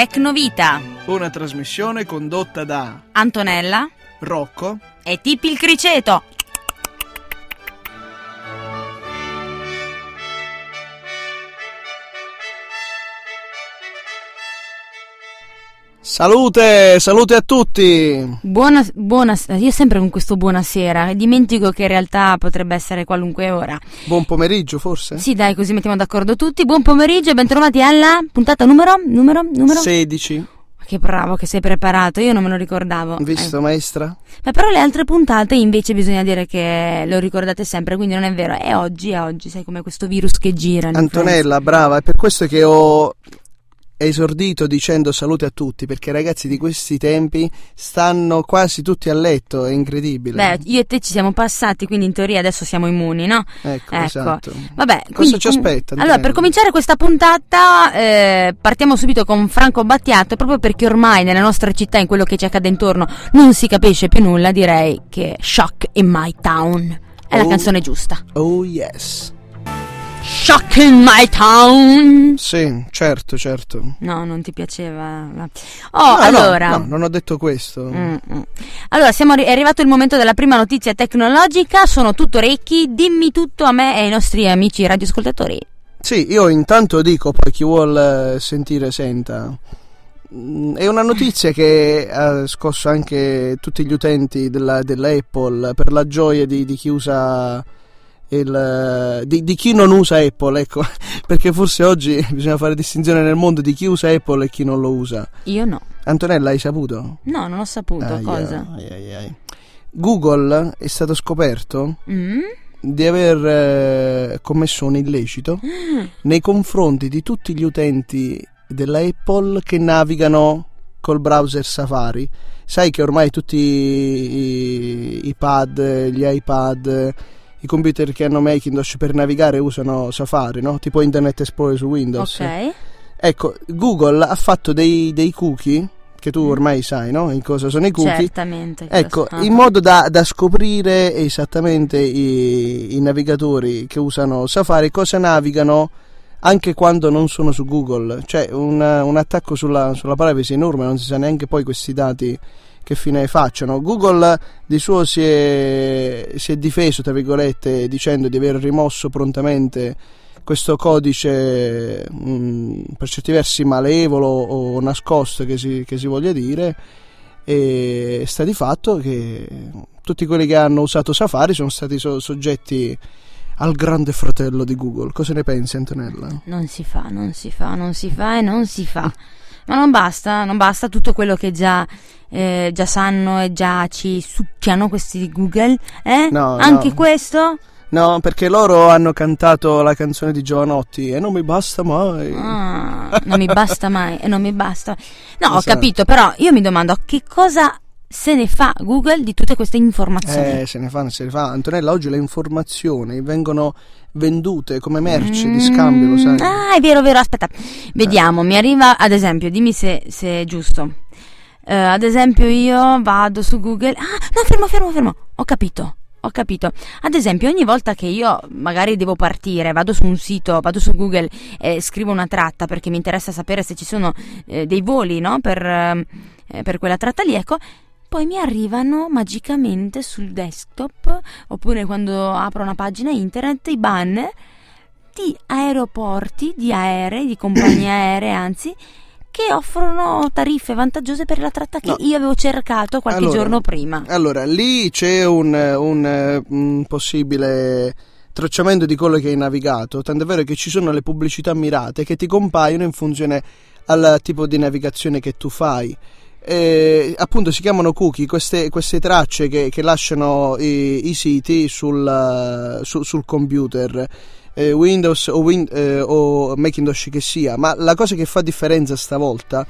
Tecnovita. Una trasmissione condotta da Antonella Rocco e Tippi il Criceto. Salute, salute a tutti. Buona, buona, io sempre con questo buonasera, dimentico che in realtà potrebbe essere qualunque ora. Buon pomeriggio, forse? Sì, dai, così mettiamo d'accordo tutti. Buon pomeriggio e bentrovati alla puntata numero, numero, numero? 16. Che bravo che sei preparato, io non me lo ricordavo. Visto, Eh. maestra? Ma però le altre puntate invece bisogna dire che lo ricordate sempre, quindi non è vero. È oggi, è oggi, sai com'è questo virus che gira. Antonella, brava, è per questo che ho esordito dicendo salute a tutti, perché ragazzi di questi tempi stanno quasi tutti a letto, è incredibile. Beh, io e te ci siamo passati, quindi in teoria adesso siamo immuni, no? ecco, ecco. esatto. Vabbè, Cosa quindi ci aspetta? Allora, per cominciare questa puntata eh, partiamo subito con Franco Battiato, proprio perché ormai nella nostra città, in quello che ci accade intorno, non si capisce più nulla, direi che Shock in My Town è la Oh. canzone giusta. Oh yes. Shock in My Town! Sì, certo, certo. No, non ti piaceva. Oh, No, no, allora... no, non ho detto questo. Mm, mm. Allora, siamo arri- è arrivato il momento della prima notizia tecnologica. Sono tutto orecchi. Dimmi tutto a me e ai nostri amici radioascoltatori. Sì, io intanto dico, poi chi vuol eh, sentire senta. Mm, È una notizia che ha scosso anche tutti gli utenti della, della Apple per la gioia di, di chi usa il, di, di chi non usa Apple, ecco, perché forse oggi bisogna fare distinzione nel mondo di chi usa Apple e chi non lo usa. Io no. Antonella, hai saputo? No, non ho saputo Aia, cosa. ai, ai, ai. Google è stato scoperto Mm? di aver eh, commesso un illecito nei confronti di tutti gli utenti della Apple che navigano col browser Safari. Sai che ormai tutti i, i pad, gli iPad, i computer che hanno Macintosh per navigare usano Safari, no? Tipo Internet Explorer su Windows. Ok. Ecco, Google ha fatto dei, dei cookie, che tu ormai sai, no? In cosa sono i cookie. Certamente. Ecco, lo so. Ah. in modo da, da scoprire esattamente i, i navigatori che usano Safari cosa navigano anche quando non sono su Google. Cioè un, un attacco sulla, sulla privacy enorme, non si sa neanche poi questi dati che fine facciano. Google di suo si è, si è difeso, tra virgolette, dicendo di aver rimosso prontamente questo codice mh, per certi versi malevolo o nascosto che si, che si voglia dire e sta di fatto che tutti quelli che hanno usato Safari sono stati so- soggetti al grande fratello di Google. Cosa ne pensi Antonella? Non si fa, non si fa, non si fa e non si fa. Ma non basta, non basta tutto quello che già, eh, già sanno e già ci succhiano questi di Google. Eh? No, Anche no. questo? No, perché loro hanno cantato la canzone di Giovanotti e non mi basta mai. Ah, non mi basta mai e non mi basta. No, ho Esatto. capito, però io mi domando che cosa se ne fa Google di tutte queste informazioni. Eh, se ne fa, se ne fa. Antonella, oggi le informazioni vengono vendute come merce di scambio, lo sai. Mm, Ah, è vero, vero, aspetta. Vediamo, mi arriva ad esempio, dimmi se, se è giusto. Eh, ad esempio io vado su Google. Ah, no, fermo, fermo, fermo. Ho capito. Ho capito. Ad esempio, ogni volta che io magari devo partire, vado su un sito, vado su Google e scrivo una tratta perché mi interessa sapere se ci sono eh, dei voli, no? Per, eh, per quella tratta lì, ecco. Poi mi arrivano magicamente sul desktop oppure quando apro una pagina internet i banner di aeroporti, di aerei, di compagnie aeree, anzi, che offrono tariffe vantaggiose per la tratta che No. io avevo cercato qualche Allora, giorno prima. Allora, lì c'è un, un, un possibile tracciamento di quello che hai navigato, tant'è vero che ci sono le pubblicità mirate che ti compaiono in funzione al tipo di navigazione che tu fai. E, appunto si chiamano cookie, queste, queste tracce che, che lasciano i, i siti sul, eh, su- sul computer. eh, Windows o, Win- eh, o Macintosh che sia, ma la cosa che fa differenza stavolta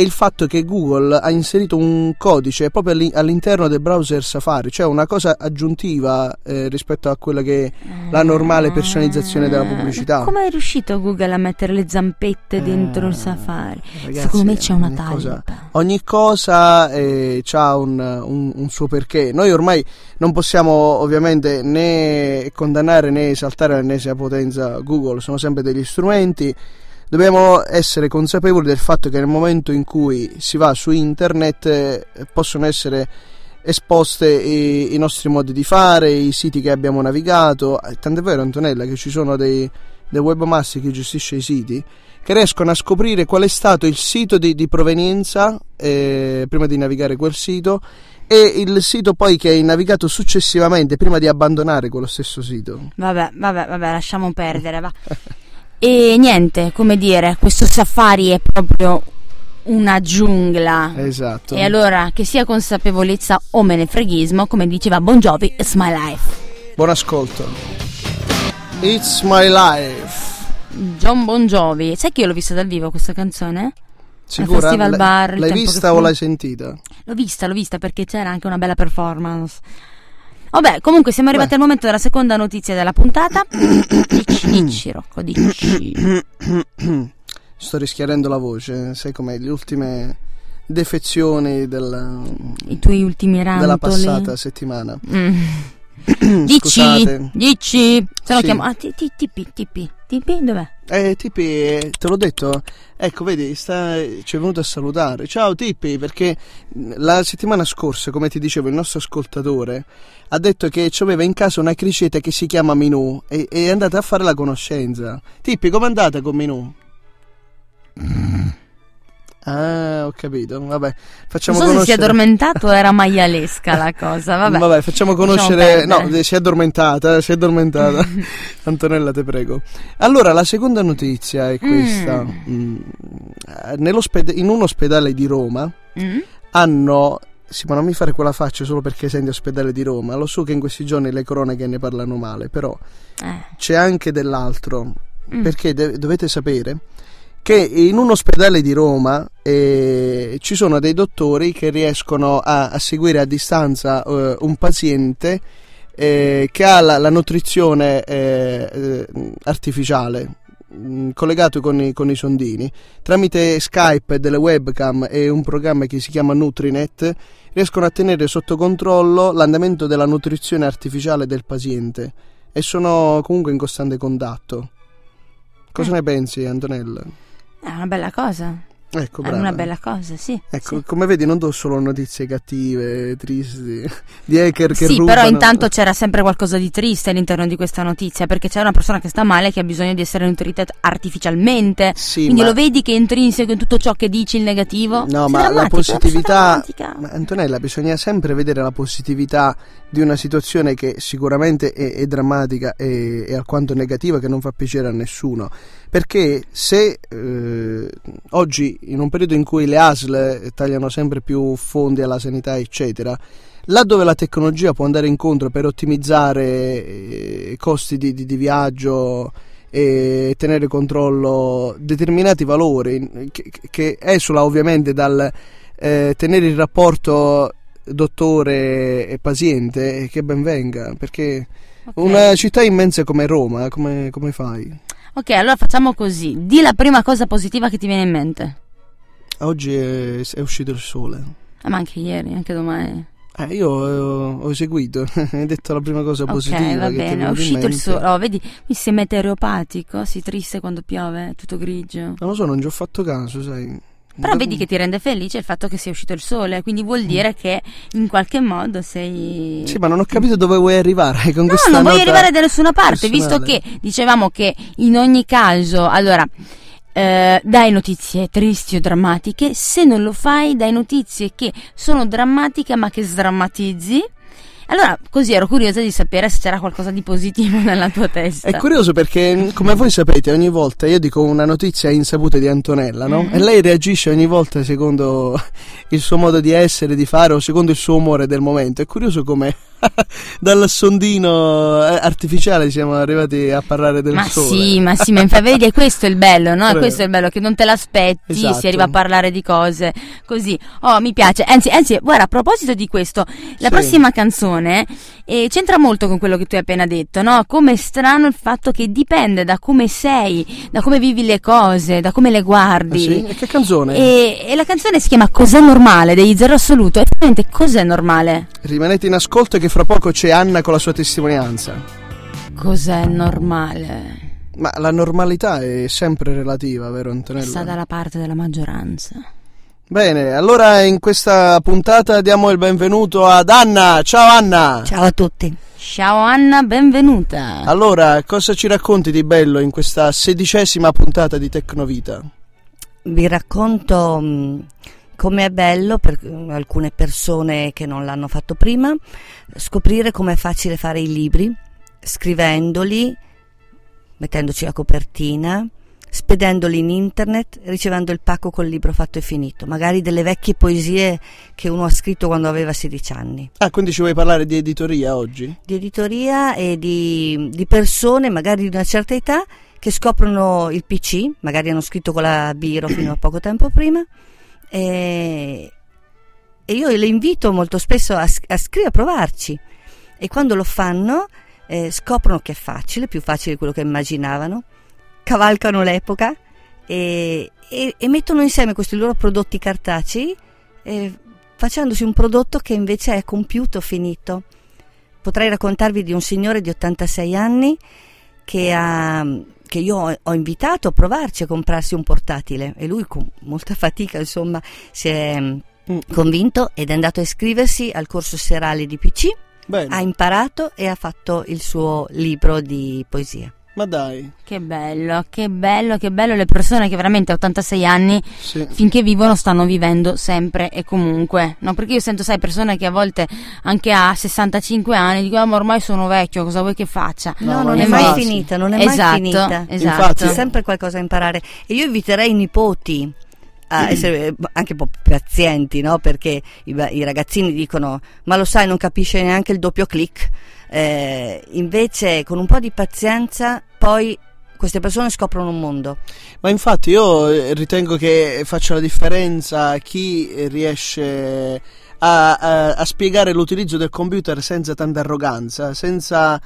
il fatto che Google ha inserito un codice proprio all'i- all'interno del browser Safari, cioè una cosa aggiuntiva eh, rispetto a quella che è la normale personalizzazione della pubblicità. Come è riuscito Google a mettere le zampette dentro il Eh, Safari? ragazzi, Secondo me c'è una ogni cosa- taglia. Ogni cosa ha un, un- un suo perché. Noi ormai non possiamo ovviamente né condannare né esaltare l'ennesima potenza Google, sono sempre degli strumenti. Dobbiamo essere consapevoli del fatto che nel momento in cui si va su internet eh, possono essere esposte i, i, nostri modi di fare, i siti che abbiamo navigato. Eh, tant'è vero, Antonella, che ci sono dei, dei webmaster che gestisce i siti che riescono a scoprire qual è stato il sito di, di provenienza eh, prima di navigare quel sito e il sito poi che hai navigato successivamente prima di abbandonare quello stesso sito. Vabbè, vabbè, vabbè, lasciamo perdere, va. e niente, come dire, questo safari è proprio una giungla. Esatto. E allora che sia consapevolezza o menefreghismo, come diceva Bon Jovi, it's my life. Buon ascolto. It's my life. John Bon Jovi. Sai che io l'ho vista dal vivo questa canzone? Sicura? Festival L- Bar. L'hai vista o l'hai sentita? L'ho vista, l'ho vista perché c'era anche una bella performance. Vabbè, comunque siamo arrivati Beh. al momento della seconda notizia della puntata. dici, dici, Rocco, dici. Sto rischiarendo la voce, sai com'è, le ultime defezioni della, I tuoi ultimi rantoli. della passata settimana. Mm. dici, dici. Se no sì. chiamo... Ah, tipi, tipi. Tipi, dov'è? Eh, Tipi, te l'ho detto. Ecco, vedi, sta, ci è venuto a salutare. Ciao Tipi, perché la settimana scorsa, come ti dicevo, il nostro ascoltatore ha detto che aveva in casa una criceta che si chiama Minù e, e è andata a fare la conoscenza. Tipi, com'è andata con Minù? Mm. Ah, ho capito. Vabbè, facciamo non so conoscere... se si è addormentato o era maialesca la cosa. Vabbè, Vabbè facciamo conoscere. No, si è addormentata. Si è addormentata. Antonella, te prego. Allora, la seconda notizia è questa: mm. Mm. in un ospedale di Roma mm. hanno. Sì, ma non mi fare quella faccia solo perché senti ospedale di Roma. Lo so che in questi giorni le cronache ne parlano male, però eh. c'è anche dell'altro. Mm. Perché de- dovete sapere che in un ospedale di Roma eh, ci sono dei dottori che riescono a, a seguire a distanza eh, un paziente eh, che ha la, la nutrizione eh, eh, artificiale mm, collegato con i, con i, sondini tramite Skype, delle webcam e un programma che si chiama Nutrinet riescono a tenere sotto controllo l'andamento della nutrizione artificiale del paziente e sono comunque in costante contatto. Cosa eh. ne pensi Antonella? È una bella cosa. Ecco, brava. È una bella cosa, sì. Ecco, sì. come vedi non do solo notizie cattive, tristi, di hacker che sì, rubano. però intanto c'era sempre qualcosa di triste all'interno di questa notizia, perché c'è una persona che sta male che ha bisogno di essere nutrita artificialmente. Sì, Quindi ma... lo vedi che è intrinseco in tutto ciò che dici il negativo? No, Sei ma la positività... Ma Antonella, bisogna sempre vedere la positività di una situazione che sicuramente è, è drammatica e, e alquanto negativa, che non fa piacere a nessuno perché se eh, oggi in un periodo in cui le ASL tagliano sempre più fondi alla sanità eccetera laddove la tecnologia può andare incontro per ottimizzare i eh, costi di, di, di viaggio e tenere controllo determinati valori che, che esula ovviamente dal eh, tenere il rapporto dottore e paziente che ben venga perché okay. una città immensa come Roma come, come fai? Ok, allora facciamo così. Di la prima cosa positiva che ti viene in mente. Oggi è, è uscito il sole. Ah, ma anche ieri, anche domani. Eh, io ho, ho eseguito, hai detto la prima cosa positiva. Ok, va bene, è uscito il sole. Oh, vedi, mi sei meteoropatico, si triste quando piove, tutto grigio. Non lo so, non ci ho fatto caso, sai. Però vedi che ti rende felice il fatto che sia uscito il sole, quindi vuol mm. dire che in qualche modo sei. Sì, ma non ho capito dove vuoi arrivare con no, questa No, non vuoi arrivare da nessuna parte, personale. visto che dicevamo che in ogni caso, allora. Eh, dai notizie tristi o drammatiche, se non lo fai dai notizie che sono drammatiche ma che sdrammatizzi allora, così ero curiosa di sapere se c'era qualcosa di positivo nella tua testa. È curioso perché, come voi sapete, ogni volta io dico una notizia insaputa di Antonella, no? Mm-hmm. E lei reagisce ogni volta secondo il suo modo di essere, di fare o secondo il suo umore del momento. È curioso come dal sondino eh, artificiale siamo arrivati a parlare del ma sole. Sì, ma sì, ma vedi, è questo il bello, no? È questo il bello che non te l'aspetti, esatto. si arriva a parlare di cose così. Oh, mi piace. Anzi, anzi, guarda, a proposito di questo, la sì. prossima canzone eh, c'entra molto con quello che tu hai appena detto, no? Come è strano il fatto che dipende da come sei, da come vivi le cose, da come le guardi. Ah, sì? E che canzone? E, e la canzone si chiama Cos'è normale degli Zero Assoluto. E effettivamente cos'è normale? Rimanete in ascolto che fra poco c'è Anna con la sua testimonianza. Cos'è normale? Ma la normalità è sempre relativa, vero Antonella? Sta dalla parte della maggioranza. Bene, allora in questa puntata diamo il benvenuto ad Anna. Ciao Anna! Ciao a tutti. Ciao Anna, benvenuta. Allora, cosa ci racconti di bello in questa sedicesima puntata di Tecnovita? Vi racconto mh, come è bello per alcune persone che non l'hanno fatto prima scoprire com'è facile fare i libri, scrivendoli, mettendoci la copertina, spedendoli in internet, ricevendo il pacco col libro fatto e finito, magari delle vecchie poesie che uno ha scritto quando aveva 16 anni. Ah, quindi ci vuoi parlare di editoria oggi? Di editoria e di, di persone, magari di una certa età, che scoprono il PC, magari hanno scritto con la Biro fino a poco tempo prima, e, e io le invito molto spesso a, a scrivere, a provarci. E quando lo fanno eh, scoprono che è facile, più facile di quello che immaginavano, cavalcano l'epoca e, e, e mettono insieme questi loro prodotti cartacei eh, facendosi un prodotto che invece è compiuto, finito. Potrei raccontarvi di un signore di 86 anni che, ha, che io ho, ho invitato a provarci a comprarsi un portatile e lui con molta fatica insomma si è mm, convinto ed è andato a iscriversi al corso serale di PC, Bene. ha imparato e ha fatto il suo libro di poesia. Ma dai, Che bello, che bello, che bello le persone che veramente a 86 anni sì. finché vivono stanno vivendo sempre e comunque. No, perché io sento, sai, persone che a volte anche a 65 anni dicono "Ah, ma ormai sono vecchio, cosa vuoi che faccia?" No, No, non è infatti. mai finita, non è esatto, mai finita. Esatto. Infatti. C'è sempre qualcosa da imparare. E io inviterei i nipoti a essere anche un po' pazienti, no? Perché i, i ragazzini dicono: Ma lo sai, non capisce neanche il doppio clic. Eh, invece, con un po' di pazienza, poi queste persone scoprono un mondo. Ma infatti io eh, ritengo che faccia la differenza chi riesce a, a- a spiegare l'utilizzo del computer senza tanta arroganza, senza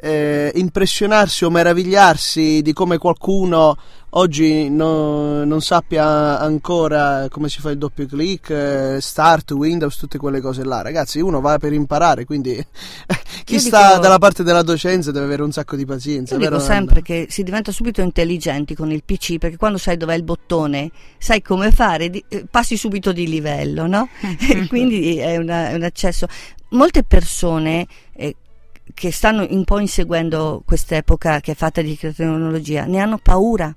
eh, impressionarsi o meravigliarsi di come qualcuno oggi no- non sappia ancora come si fa il doppio clic, eh, start, Windows, tutte quelle cose là. Ragazzi, uno va per imparare, quindi chi Io sta dico- dalla parte della docenza deve avere un sacco di pazienza. Io vero, dico sempre che si diventa subito intelligenti con il PC perché quando sai dov'è il bottone, sai come fare, di- eh, passi subito di livello, no? E quindi è, una- è un accesso. Molte persone eh, che stanno un po' inseguendo quest'epoca che è fatta di tecnologia ne hanno paura,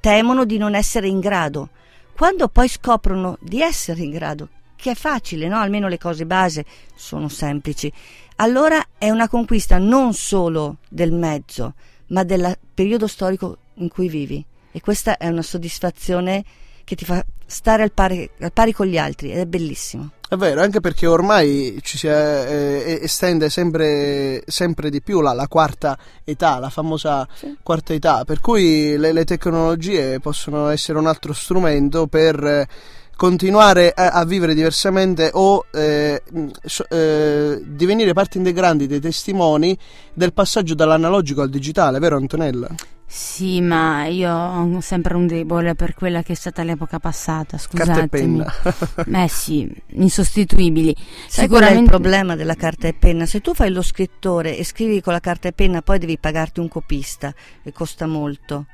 temono di non essere in grado. Quando poi scoprono di essere in grado, che è facile, no? almeno le cose base sono semplici, allora è una conquista non solo del mezzo, ma del periodo storico in cui vivi. E questa è una soddisfazione che ti fa stare al pari, al pari con gli altri ed è bellissimo. È vero, anche perché ormai ci si eh, estende sempre, sempre di più la, la quarta età, la famosa Sì. quarta età, per cui le, le tecnologie possono essere un altro strumento per eh, continuare a, a vivere diversamente o eh, mh, so- eh, divenire parte integrante dei testimoni del passaggio dall'analogico al digitale, vero Antonella? Sì, ma io ho sempre un debole per quella che è stata l'epoca passata, Carta e scusatemi. penna. Eh sì, insostituibili. Sai qual è il Sicuramente problema della carta e penna? Se tu fai lo scrittore e scrivi con la carta e penna, poi devi pagarti un copista e costa molto.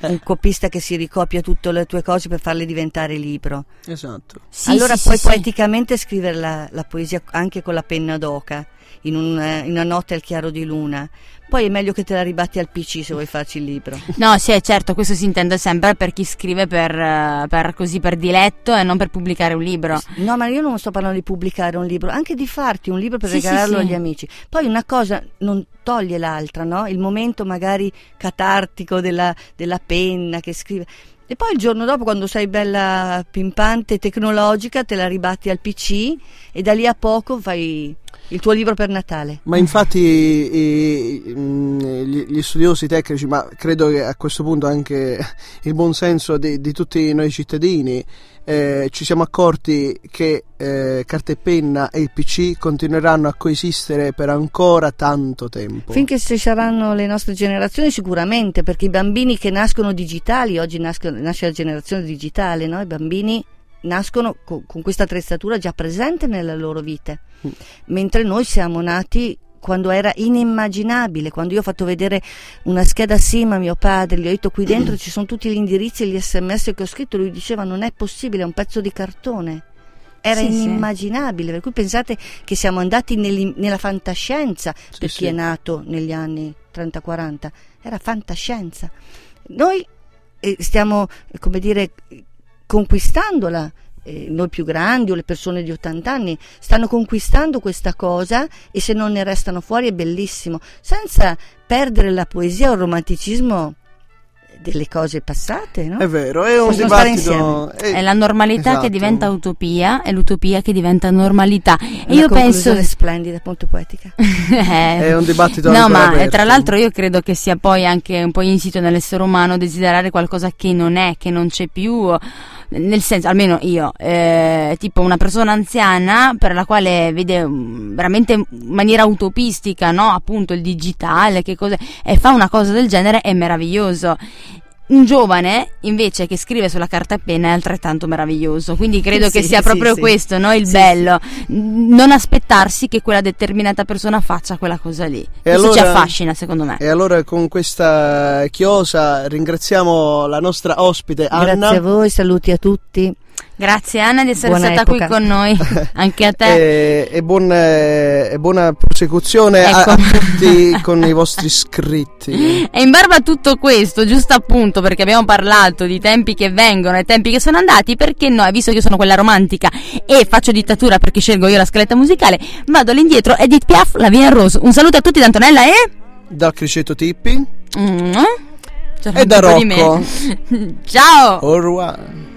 Eh. Un copista che si ricopia tutte le tue cose per farle diventare libro. esatto. Sì, allora sì, puoi sì, sì. poeticamente scrivere la, la poesia anche con la penna d'oca, in, un- in una notte al chiaro di luna. Poi è meglio che te la ribatti al PC se vuoi farci il libro. No, sì, certo, questo si intende sempre per chi scrive per, eh, per così per diletto e non per pubblicare un libro. No, ma io non sto parlando di pubblicare un libro, anche di farti un libro per Sì, sì, regalarlo sì. agli amici. Poi una cosa non toglie l'altra, no? Il momento magari catartico della, della penna che scrive. E poi il giorno dopo, quando sei bella pimpante, tecnologica, te la ribatti al PC e da lì a poco fai il tuo libro per Natale. Ma infatti i- i- mh, gli, studiosi tecnici, ma credo che a questo punto anche il buon senso di, di tutti noi cittadini, eh, ci siamo accorti che eh, carta e penna e il PC continueranno a coesistere per ancora tanto tempo. Finché ci saranno le nostre generazioni sicuramente, perché i bambini che nascono digitali, oggi nascono- nasce la generazione digitale, no? i bambini nascono co- con questa attrezzatura già presente nella loro vita, Mm. mentre noi siamo nati quando era inimmaginabile, quando io ho fatto vedere una scheda SIM a mio padre, gli ho detto qui dentro ci sono tutti gli indirizzi e gli sms che ho scritto, lui diceva non è possibile, è un pezzo di cartone. Era Sì, sì. inimmaginabile, per cui pensate che siamo andati nella fantascienza Sì, per sì. chi è nato negli anni 30-40, era fantascienza. Noi eh, stiamo, come dire, conquistandola, eh, noi più grandi o le persone di 80 anni stanno conquistando questa cosa e se non ne restano fuori è bellissimo, senza perdere la poesia o il romanticismo delle cose passate, no? È vero, è un stare dibattito. È la normalità esatto. che diventa utopia e l'utopia che diventa normalità. E Una io penso. splendida, molto poetica. Eh, È un dibattito No, ma eh, aperto. tra l'altro io credo che sia poi anche un po' insito nell'essere umano desiderare qualcosa che non è, che non c'è più. Nel senso, almeno io, eh, tipo una persona anziana per la quale vede mm, veramente in maniera utopistica, no? Appunto il digitale, che cos'è, e fa una cosa del genere è meraviglioso. Un giovane invece che scrive sulla carta e penna è altrettanto meraviglioso, quindi credo che Sì, sia sì, proprio sì. questo, no? il Sì, bello, non aspettarsi che quella determinata persona faccia quella cosa lì. Questo ci allora- affascina secondo me. E allora con questa chiosa ringraziamo la nostra ospite Anna. Grazie a voi, saluti a tutti. Grazie Anna di essere Buona stata epoca. qui con noi, anche a te. E, e buon- eh, e buona prosecuzione a, Ecco. a tutti con i vostri iscritti. E in barba a tutto questo, giusto appunto perché abbiamo parlato di tempi che vengono e tempi che sono andati, perché no? Visto che io sono quella romantica e faccio dittatura perché scelgo io la scaletta musicale, vado all'indietro Edith Piaf, La Via Rose. Un saluto a tutti da Antonella e... Dal Criceto Tippi. Mm, c'era E da Rocco. Ciao! Au revoir.